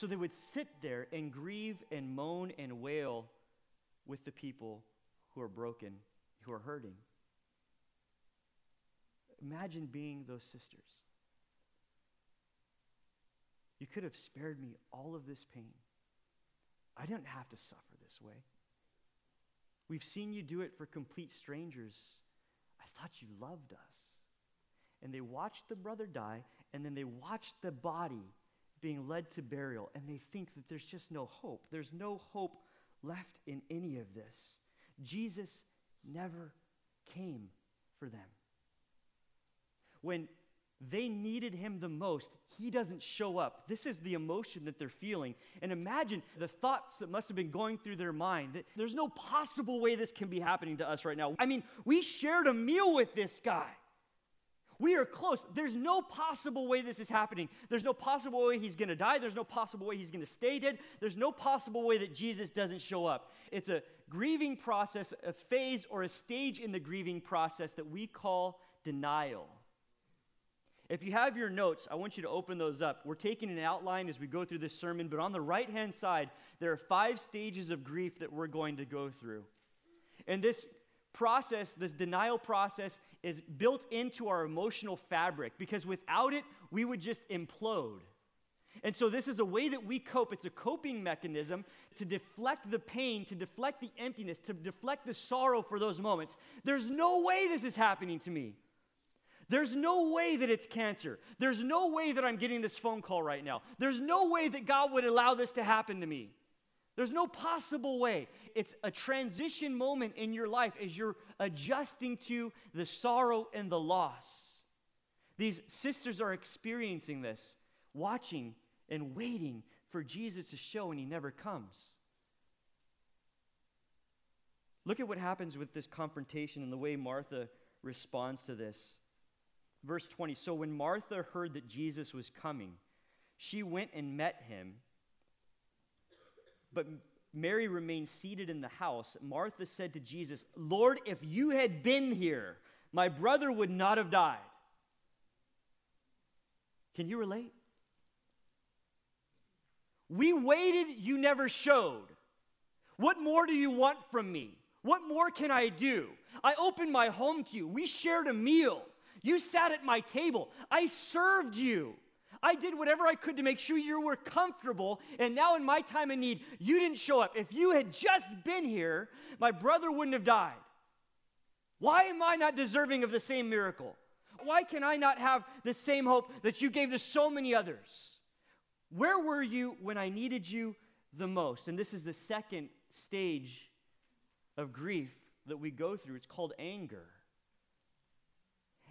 So they would sit there and grieve and moan and wail with the people who are broken, who are hurting. Imagine being those sisters. You could have spared me all of this pain. I didn't have to suffer this way. We've seen you do it for complete strangers. I thought you loved us. And they watched the brother die, and then they watched the body being led to burial, and they think that there's just no hope. There's no hope left in any of this. Jesus never came for them. When they needed him the most, he doesn't show up. This is the emotion that they're feeling. And imagine the thoughts that must have been going through their mind. That there's no possible way this can be happening to us right now. I mean, we shared a meal with this guy. We are close. There's no possible way this is happening. There's no possible way he's going to die. There's no possible way he's going to stay dead. There's no possible way that Jesus doesn't show up. It's a grieving process, a phase or a stage in the grieving process that we call denial. If you have your notes, I want you to open those up. We're taking an outline as we go through this sermon, but on the right hand side, there are five stages of grief that we're going to go through. And this process, this denial process, is built into our emotional fabric because without it, we would just implode. And so, this is a way that we cope. It's a coping mechanism to deflect the pain, to deflect the emptiness, to deflect the sorrow for those moments. There's no way this is happening to me. There's no way that it's cancer. There's no way that I'm getting this phone call right now. There's no way that God would allow this to happen to me. There's no possible way. It's a transition moment in your life as you're adjusting to the sorrow and the loss. These sisters are experiencing this, watching and waiting for Jesus to show, and he never comes. Look at what happens with this confrontation and the way Martha responds to this. Verse 20 So when Martha heard that Jesus was coming, she went and met him but Mary remained seated in the house. Martha said to Jesus, Lord, if you had been here, my brother would not have died. Can you relate? We waited, you never showed. What more do you want from me? What more can I do? I opened my home to you. We shared a meal. You sat at my table. I served you. I did whatever I could to make sure you were comfortable. And now, in my time of need, you didn't show up. If you had just been here, my brother wouldn't have died. Why am I not deserving of the same miracle? Why can I not have the same hope that you gave to so many others? Where were you when I needed you the most? And this is the second stage of grief that we go through. It's called anger.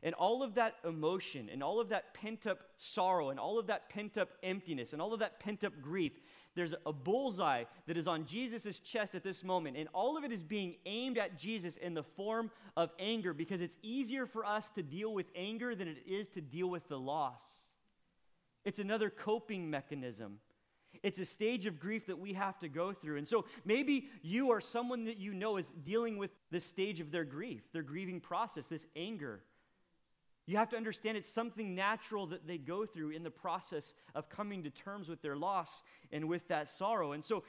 And all of that emotion and all of that pent up sorrow and all of that pent up emptiness and all of that pent up grief, there's a bullseye that is on Jesus' chest at this moment. And all of it is being aimed at Jesus in the form of anger because it's easier for us to deal with anger than it is to deal with the loss. It's another coping mechanism. It's a stage of grief that we have to go through. And so maybe you or someone that you know is dealing with this stage of their grief, their grieving process, this anger. You have to understand it's something natural that they go through in the process of coming to terms with their loss and with that sorrow. And so,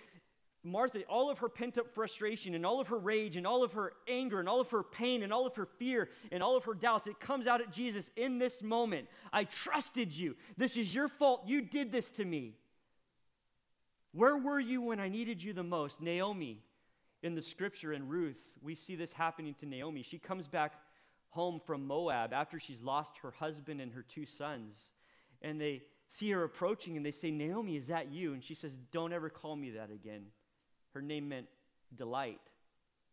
Martha, all of her pent up frustration and all of her rage and all of her anger and all of her pain and all of her fear and all of her doubts, it comes out at Jesus in this moment. I trusted you. This is your fault. You did this to me. Where were you when I needed you the most? Naomi, in the scripture, in Ruth, we see this happening to Naomi. She comes back home from Moab after she's lost her husband and her two sons. And they see her approaching and they say, Naomi, is that you? And she says, Don't ever call me that again. Her name meant delight.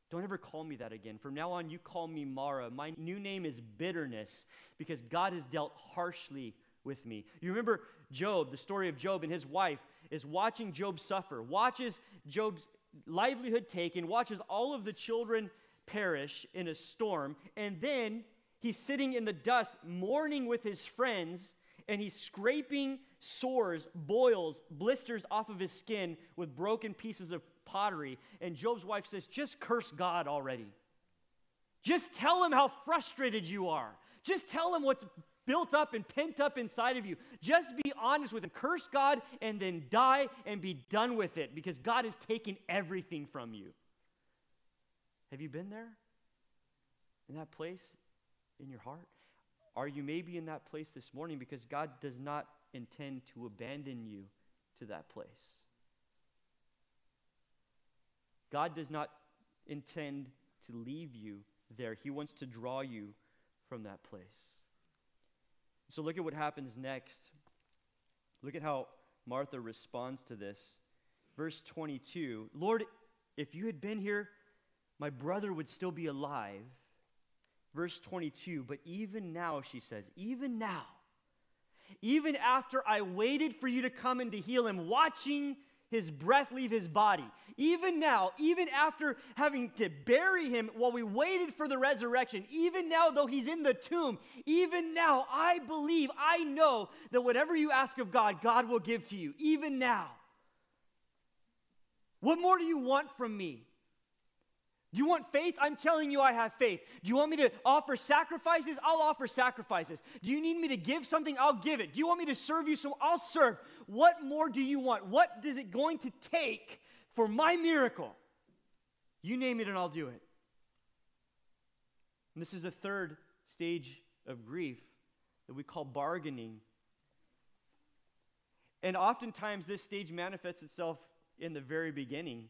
Don't ever call me that again. From now on, you call me Mara. My new name is bitterness because God has dealt harshly with me. You remember Job, the story of Job and his wife. is watching Job suffer, watches Job's livelihood taken, watches all of the children perish in a storm, and then he's sitting in the dust mourning with his friends and he's scraping sores, boils, blisters off of his skin with broken pieces of pottery. And Job's wife says, Just curse God already. Just tell him how frustrated you are. Just tell him what's built up and pent up inside of you. Just be honest with him. Curse God and then die and be done with it because God has taken everything from you. Have you been there? In that place in your heart? Are you maybe in that place this morning because God does not intend to abandon you to that place? God does not intend to leave you there. He wants to draw you from that place. So look at what happens next. Look at how Martha responds to this. Verse 22 Lord, if you had been here, my brother would still be alive. Verse 22 But even now, she says, even now, even after I waited for you to come and to heal him, watching his breath leave his body. Even now, even after having to bury him while we waited for the resurrection, even now, though he's in the tomb, even now, I believe, I know that whatever you ask of God, God will give to you. Even now. What more do you want from me? Do you want faith? I'm telling you, I have faith. Do you want me to offer sacrifices? I'll offer sacrifices. Do you need me to give something? I'll give it. Do you want me to serve you? So I'll serve. What more do you want? What is it going to take for my miracle? You name it and I'll do it. And this is the third stage of grief that we call bargaining. And oftentimes, this stage manifests itself in the very beginning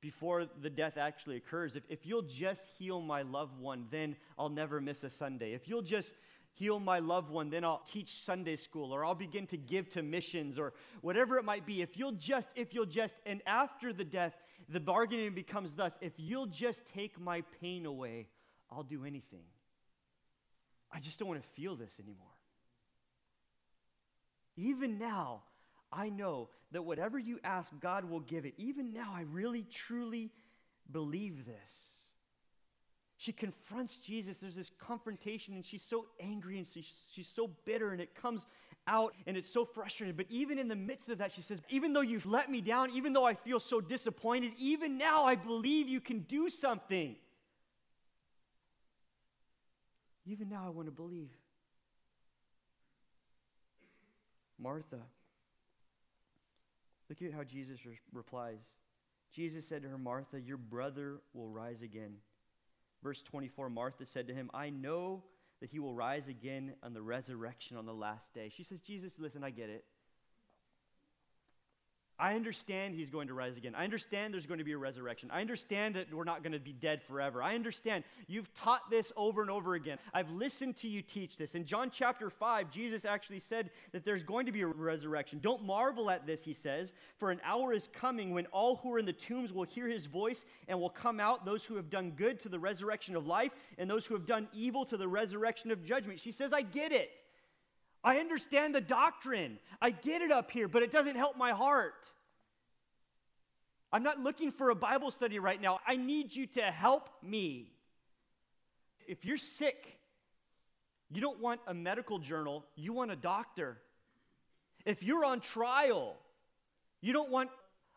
before the death actually occurs. If, if you'll just heal my loved one, then I'll never miss a Sunday. If you'll just heal my loved one, then I'll teach Sunday school or I'll begin to give to missions or whatever it might be. If you'll just, if you'll just, and after the death, the bargaining becomes thus if you'll just take my pain away, I'll do anything. I just don't want to feel this anymore. Even now, I know that whatever you ask, God will give it. Even now, I really, truly believe this. She confronts Jesus. There's this confrontation, and she's so angry and she's, she's so bitter, and it comes out and it's so frustrating. But even in the midst of that, she says, Even though you've let me down, even though I feel so disappointed, even now I believe you can do something. Even now I want to believe. Martha, Look at how Jesus re- replies. Jesus said to her, Martha, your brother will rise again. Verse 24 Martha said to him, I know that he will rise again on the resurrection on the last day. She says, Jesus, listen, I get it. I understand he's going to rise again. I understand there's going to be a resurrection. I understand that we're not going to be dead forever. I understand you've taught this over and over again. I've listened to you teach this. In John chapter 5, Jesus actually said that there's going to be a resurrection. Don't marvel at this, he says, for an hour is coming when all who are in the tombs will hear his voice and will come out, those who have done good to the resurrection of life, and those who have done evil to the resurrection of judgment. She says, I get it. I understand the doctrine. I get it up here, but it doesn't help my heart. I'm not looking for a Bible study right now. I need you to help me. If you're sick, you don't want a medical journal, you want a doctor. If you're on trial, you don't want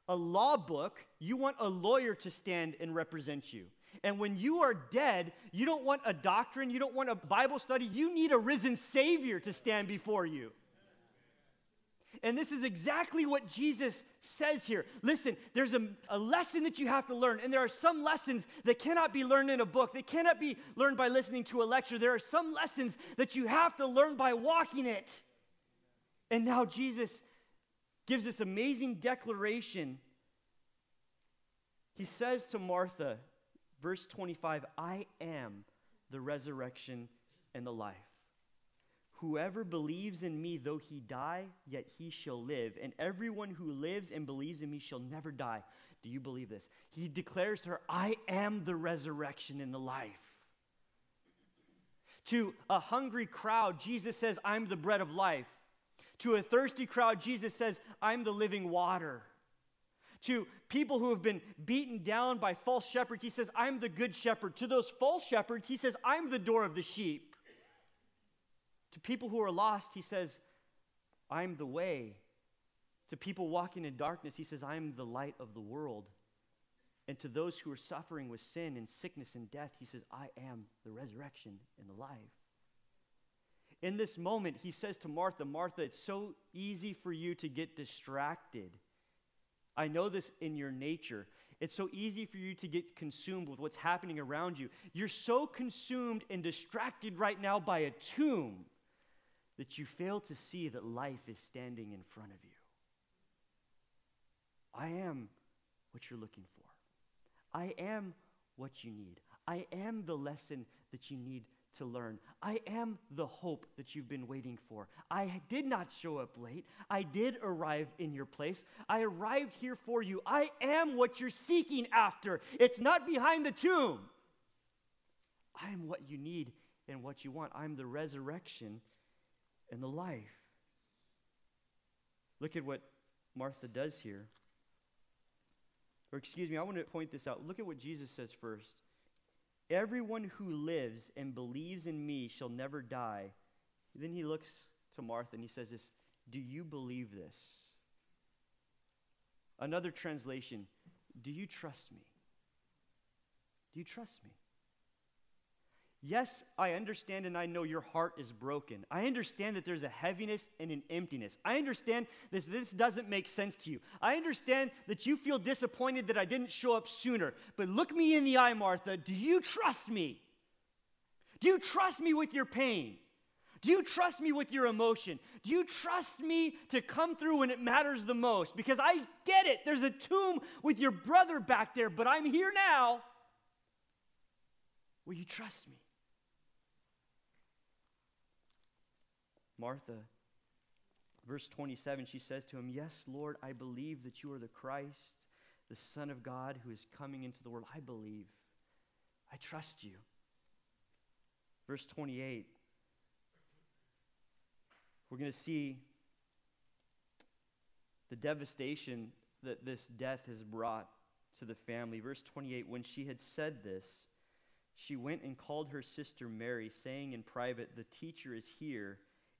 a law book, you want a lawyer to stand and represent you. And when you are dead, you don't want a doctrine, you don't want a Bible study, you need a risen Savior to stand before you. And this is exactly what Jesus says here. Listen, there's a, a, lesson that you have to learn, and there are some lessons that cannot be learned in a book. They cannot be learned by listening to a lecture. There are some lessons that you have to learn by walking it. And now Jesus gives this amazing declaration. He says to Martha, Verse 25 I am the resurrection and the life. Whoever believes in me, though he die, yet he shall live. And everyone who lives and believes in me shall never die. Do you believe this? He declares to her, I am the resurrection and the life. To a hungry crowd, Jesus says, I'm the bread of life. To a thirsty crowd, Jesus says, I'm the living water. To people who have been beaten down by false shepherds, he says, I'm the good shepherd. To those false shepherds, he says, I'm the door of the sheep. People who are lost, he says, I'm the way. To people walking in darkness, he says, I'm the light of the world. And to those who are suffering with sin and sickness and death, he says, I am the resurrection and the life. In this moment, he says to Martha, Martha, it's so easy for you to get distracted. I know this in your nature. It's so easy for you to get consumed with what's happening around you. You're so consumed and distracted right now by a tomb that you fail to see that life is standing in front of you. I am what you're looking for. I am what you need. I am the lesson that you need to learn. I am the hope that you've been waiting for. I did not show up late. I did arrive in your place. I arrived here for you. I am what you're seeking after. It's not behind the tomb. I am what you need and what you want. I'm the resurrection and the life. Look at what Martha does here. Or, excuse me, I want to point this out. Look at what Jesus says first. Everyone who lives and believes in me shall never die. Then he looks to Martha and he says this Do you believe this? Another translation Do you trust me? Do you trust me? Yes, I understand and I know your heart is broken. I understand that there's a heaviness and an emptiness. I understand that this doesn't make sense to you. I understand that you feel disappointed that I didn't show up sooner. But look me in the eye, Martha. Do you trust me? Do you trust me with your pain? Do you trust me with your emotion? Do you trust me to come through when it matters the most? Because I get it. There's a tomb with your brother back there, but I'm here now. Will you trust me? Martha, verse 27, she says to him, Yes, Lord, I believe that you are the Christ, the Son of God who is coming into the world. I believe. I trust you. Verse 28, we're going to see the devastation that this death has brought to the family. Verse 28 When she had said this, she went and called her sister Mary, saying in private, The teacher is here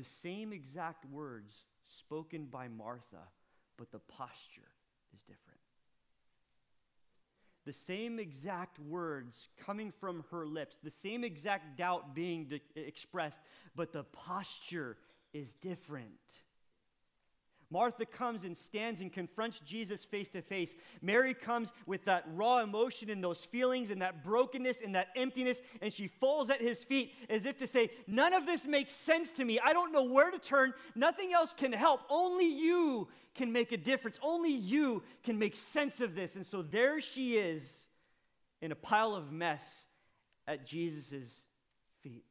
The same exact words spoken by Martha, but the posture is different. The same exact words coming from her lips, the same exact doubt being de- expressed, but the posture is different. Martha comes and stands and confronts Jesus face to face. Mary comes with that raw emotion and those feelings and that brokenness and that emptiness, and she falls at his feet as if to say, None of this makes sense to me. I don't know where to turn. Nothing else can help. Only you can make a difference. Only you can make sense of this. And so there she is in a pile of mess at Jesus' feet.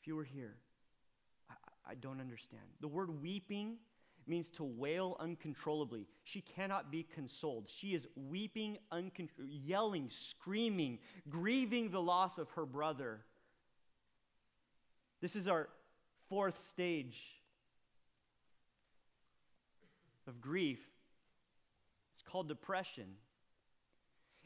If you were here, I don't understand. The word weeping means to wail uncontrollably. She cannot be consoled. She is weeping, yelling, screaming, grieving the loss of her brother. This is our fourth stage of grief. It's called depression.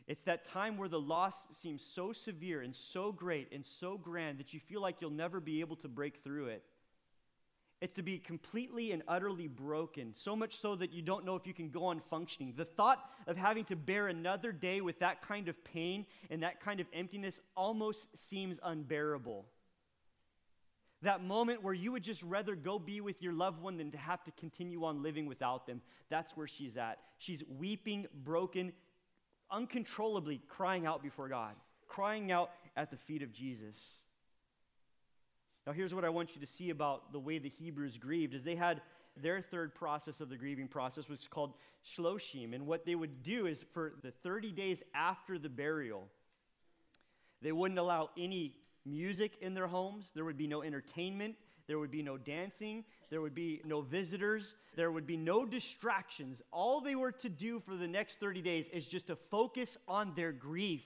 It's that time where the loss seems so severe and so great and so grand that you feel like you'll never be able to break through it. It's to be completely and utterly broken, so much so that you don't know if you can go on functioning. The thought of having to bear another day with that kind of pain and that kind of emptiness almost seems unbearable. That moment where you would just rather go be with your loved one than to have to continue on living without them. That's where she's at. She's weeping, broken, uncontrollably crying out before God, crying out at the feet of Jesus. Now, here's what I want you to see about the way the Hebrews grieved: is they had their third process of the grieving process, which is called shloshim. And what they would do is for the 30 days after the burial, they wouldn't allow any music in their homes. There would be no entertainment. There would be no dancing. There would be no visitors. There would be no distractions. All they were to do for the next 30 days is just to focus on their grief.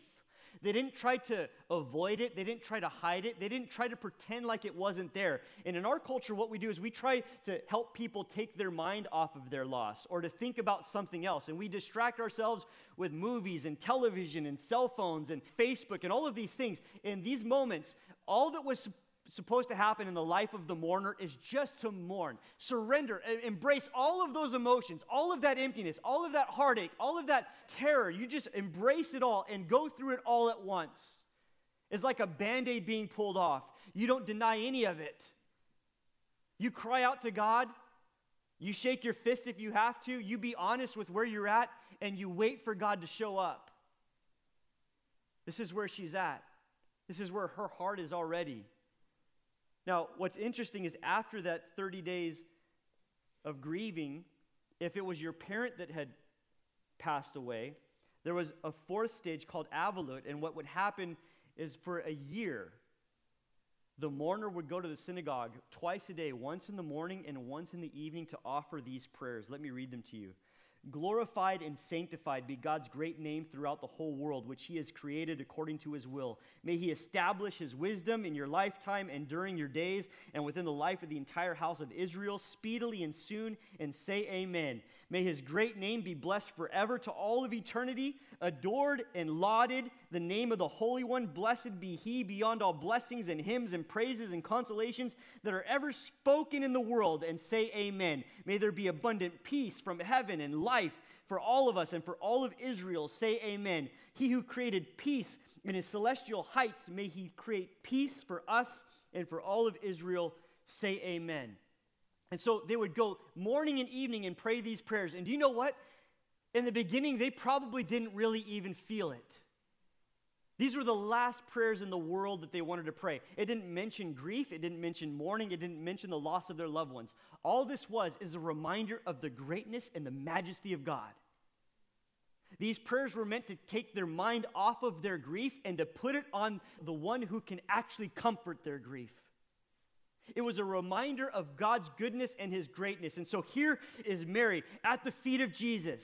They didn't try to avoid it. They didn't try to hide it. They didn't try to pretend like it wasn't there. And in our culture, what we do is we try to help people take their mind off of their loss or to think about something else. And we distract ourselves with movies and television and cell phones and Facebook and all of these things. In these moments, all that was supposed to happen in the life of the mourner is just to mourn, surrender, embrace all of those emotions, all of that emptiness, all of that heartache, all of that terror. You just embrace it all and go through it all at once. It's like a band aid being pulled off. You don't deny any of it. You cry out to God. You shake your fist if you have to. You be honest with where you're at, and you wait for God to show up. This is where she's at. This is where her heart is already. Now, what's interesting is after that 30 days of grieving, if it was your parent that had passed away, there was a fourth stage called Avalut, and what would happen is for a year, the mourner would go to the synagogue twice a day, once in the morning and once in the evening, to offer these prayers. Let me read them to you. Glorified and sanctified be God's great name throughout the whole world, which He has created according to His will. May He establish His wisdom in your lifetime and during your days, and within the life of the entire house of Israel, speedily and soon, and say Amen. May his great name be blessed forever to all of eternity, adored and lauded. The name of the Holy One, blessed be he beyond all blessings and hymns and praises and consolations that are ever spoken in the world, and say amen. May there be abundant peace from heaven and life for all of us and for all of Israel. Say amen. He who created peace in his celestial heights, may he create peace for us and for all of Israel. Say amen. And so they would go morning and evening and pray these prayers. And do you know what? In the beginning, they probably didn't really even feel it. These were the last prayers in the world that they wanted to pray. It didn't mention grief, it didn't mention mourning, it didn't mention the loss of their loved ones. All this was is a reminder of the greatness and the majesty of God. These prayers were meant to take their mind off of their grief and to put it on the one who can actually comfort their grief. It was a reminder of God's goodness and his greatness. And so here is Mary at the feet of Jesus.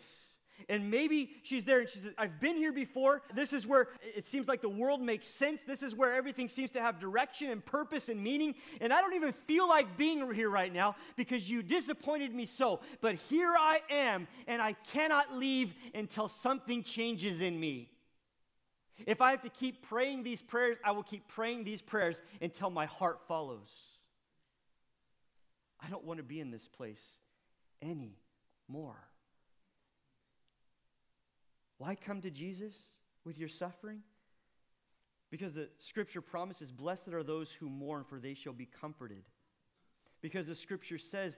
And maybe she's there and she says, I've been here before. This is where it seems like the world makes sense. This is where everything seems to have direction and purpose and meaning. And I don't even feel like being here right now because you disappointed me so. But here I am, and I cannot leave until something changes in me. If I have to keep praying these prayers, I will keep praying these prayers until my heart follows. I don't want to be in this place anymore. Why come to Jesus with your suffering? Because the scripture promises, Blessed are those who mourn, for they shall be comforted. Because the scripture says,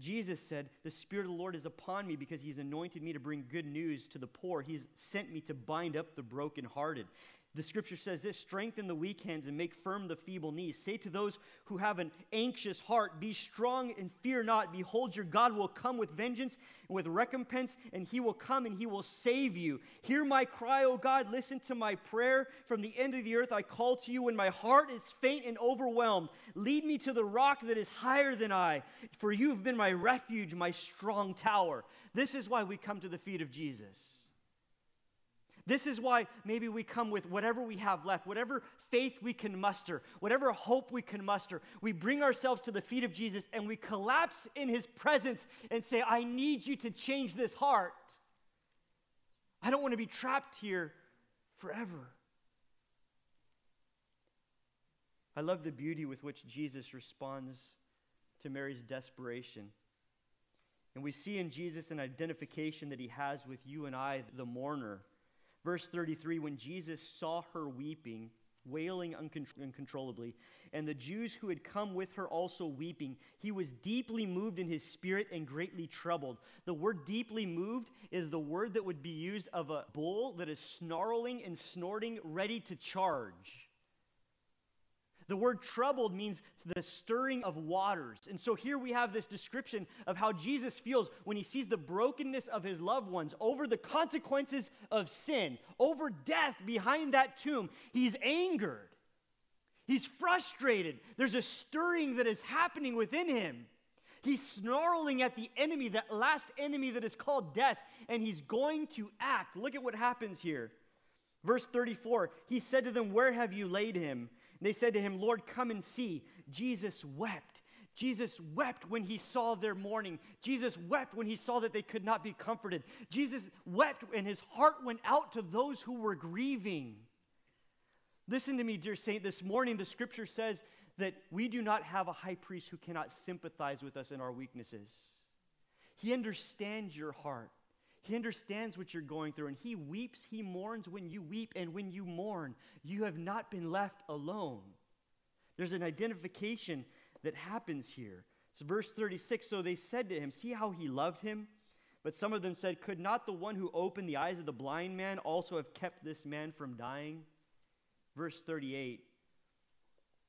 Jesus said, The Spirit of the Lord is upon me because He's anointed me to bring good news to the poor. He's sent me to bind up the brokenhearted. The scripture says this strengthen the weak hands and make firm the feeble knees. Say to those who have an anxious heart, Be strong and fear not. Behold, your God will come with vengeance and with recompense, and he will come and he will save you. Hear my cry, O God. Listen to my prayer. From the end of the earth I call to you when my heart is faint and overwhelmed. Lead me to the rock that is higher than I, for you have been my refuge, my strong tower. This is why we come to the feet of Jesus. This is why maybe we come with whatever we have left, whatever faith we can muster, whatever hope we can muster. We bring ourselves to the feet of Jesus and we collapse in his presence and say, I need you to change this heart. I don't want to be trapped here forever. I love the beauty with which Jesus responds to Mary's desperation. And we see in Jesus an identification that he has with you and I, the mourner. Verse 33 When Jesus saw her weeping, wailing uncontrollably, and the Jews who had come with her also weeping, he was deeply moved in his spirit and greatly troubled. The word deeply moved is the word that would be used of a bull that is snarling and snorting, ready to charge. The word troubled means the stirring of waters. And so here we have this description of how Jesus feels when he sees the brokenness of his loved ones over the consequences of sin, over death behind that tomb. He's angered. He's frustrated. There's a stirring that is happening within him. He's snarling at the enemy, that last enemy that is called death, and he's going to act. Look at what happens here. Verse 34 He said to them, Where have you laid him? They said to him, Lord, come and see. Jesus wept. Jesus wept when he saw their mourning. Jesus wept when he saw that they could not be comforted. Jesus wept and his heart went out to those who were grieving. Listen to me, dear saint. This morning, the scripture says that we do not have a high priest who cannot sympathize with us in our weaknesses. He understands your heart. He understands what you're going through, and He weeps, He mourns when you weep, and when you mourn, you have not been left alone. There's an identification that happens here. So, verse 36 So they said to him, See how he loved him? But some of them said, Could not the one who opened the eyes of the blind man also have kept this man from dying? Verse 38,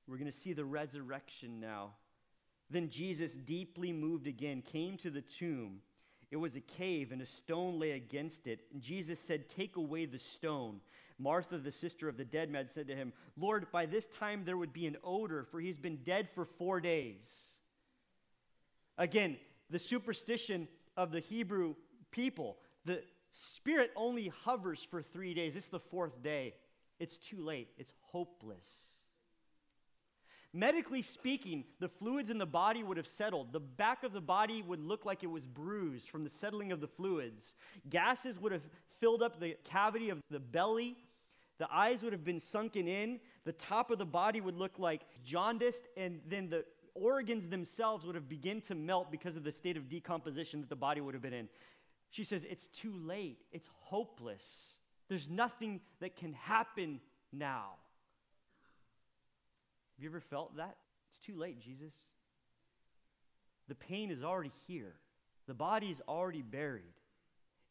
we're going to see the resurrection now. Then Jesus, deeply moved again, came to the tomb. It was a cave, and a stone lay against it. And Jesus said, Take away the stone. Martha, the sister of the dead man, said to him, Lord, by this time there would be an odor, for he's been dead for four days. Again, the superstition of the Hebrew people, the spirit only hovers for three days. It's the fourth day. It's too late. It's hopeless. Medically speaking, the fluids in the body would have settled. The back of the body would look like it was bruised from the settling of the fluids. Gases would have filled up the cavity of the belly. The eyes would have been sunken in. The top of the body would look like jaundiced, and then the organs themselves would have begun to melt because of the state of decomposition that the body would have been in. She says, It's too late. It's hopeless. There's nothing that can happen now. Have you ever felt that? It's too late, Jesus. The pain is already here, the body is already buried.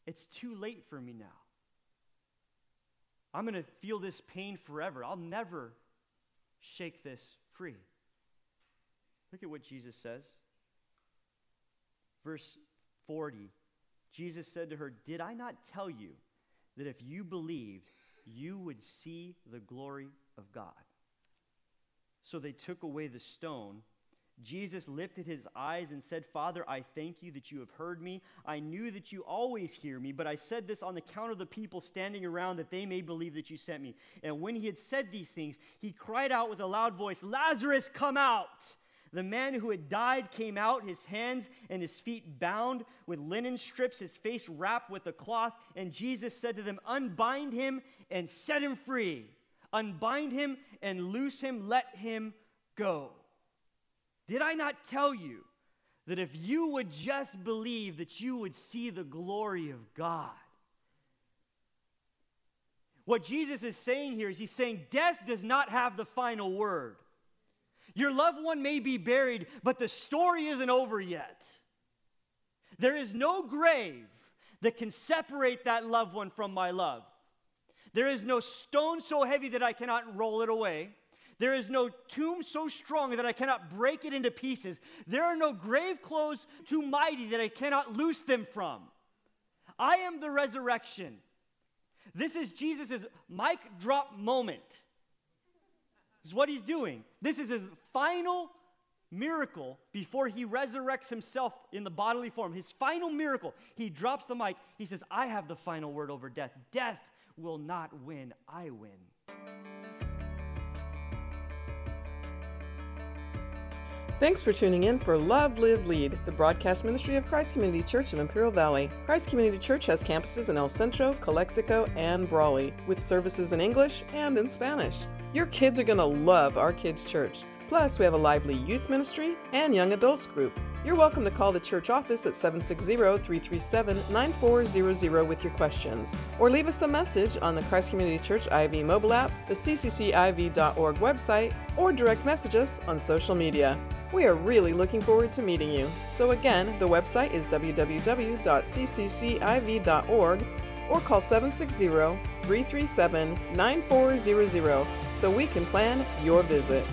It's too late for me now. I'm going to feel this pain forever. I'll never shake this free. Look at what Jesus says. Verse 40 Jesus said to her, Did I not tell you that if you believed, you would see the glory of God? So they took away the stone. Jesus lifted his eyes and said, Father, I thank you that you have heard me. I knew that you always hear me, but I said this on account of the people standing around that they may believe that you sent me. And when he had said these things, he cried out with a loud voice, Lazarus, come out. The man who had died came out, his hands and his feet bound with linen strips, his face wrapped with a cloth. And Jesus said to them, Unbind him and set him free. Unbind him and loose him, let him go. Did I not tell you that if you would just believe that you would see the glory of God? What Jesus is saying here is he's saying death does not have the final word. Your loved one may be buried, but the story isn't over yet. There is no grave that can separate that loved one from my love. There is no stone so heavy that I cannot roll it away. There is no tomb so strong that I cannot break it into pieces. There are no grave clothes too mighty that I cannot loose them from. I am the resurrection. This is Jesus' mic drop moment. This is what he's doing. This is his final miracle before he resurrects himself in the bodily form. His final miracle. He drops the mic. He says, I have the final word over death. Death will not win, I win. Thanks for tuning in for Love, Live, Lead, the broadcast ministry of Christ Community Church of Imperial Valley. Christ Community Church has campuses in El Centro, Calexico, and Brawley, with services in English and in Spanish. Your kids are going to love our kids' church. Plus, we have a lively youth ministry and young adults group. You're welcome to call the church office at 760 337 9400 with your questions, or leave us a message on the Christ Community Church IV mobile app, the ccciv.org website, or direct message us on social media. We are really looking forward to meeting you. So, again, the website is www.cccIV.org or call 760 337 9400 so we can plan your visit.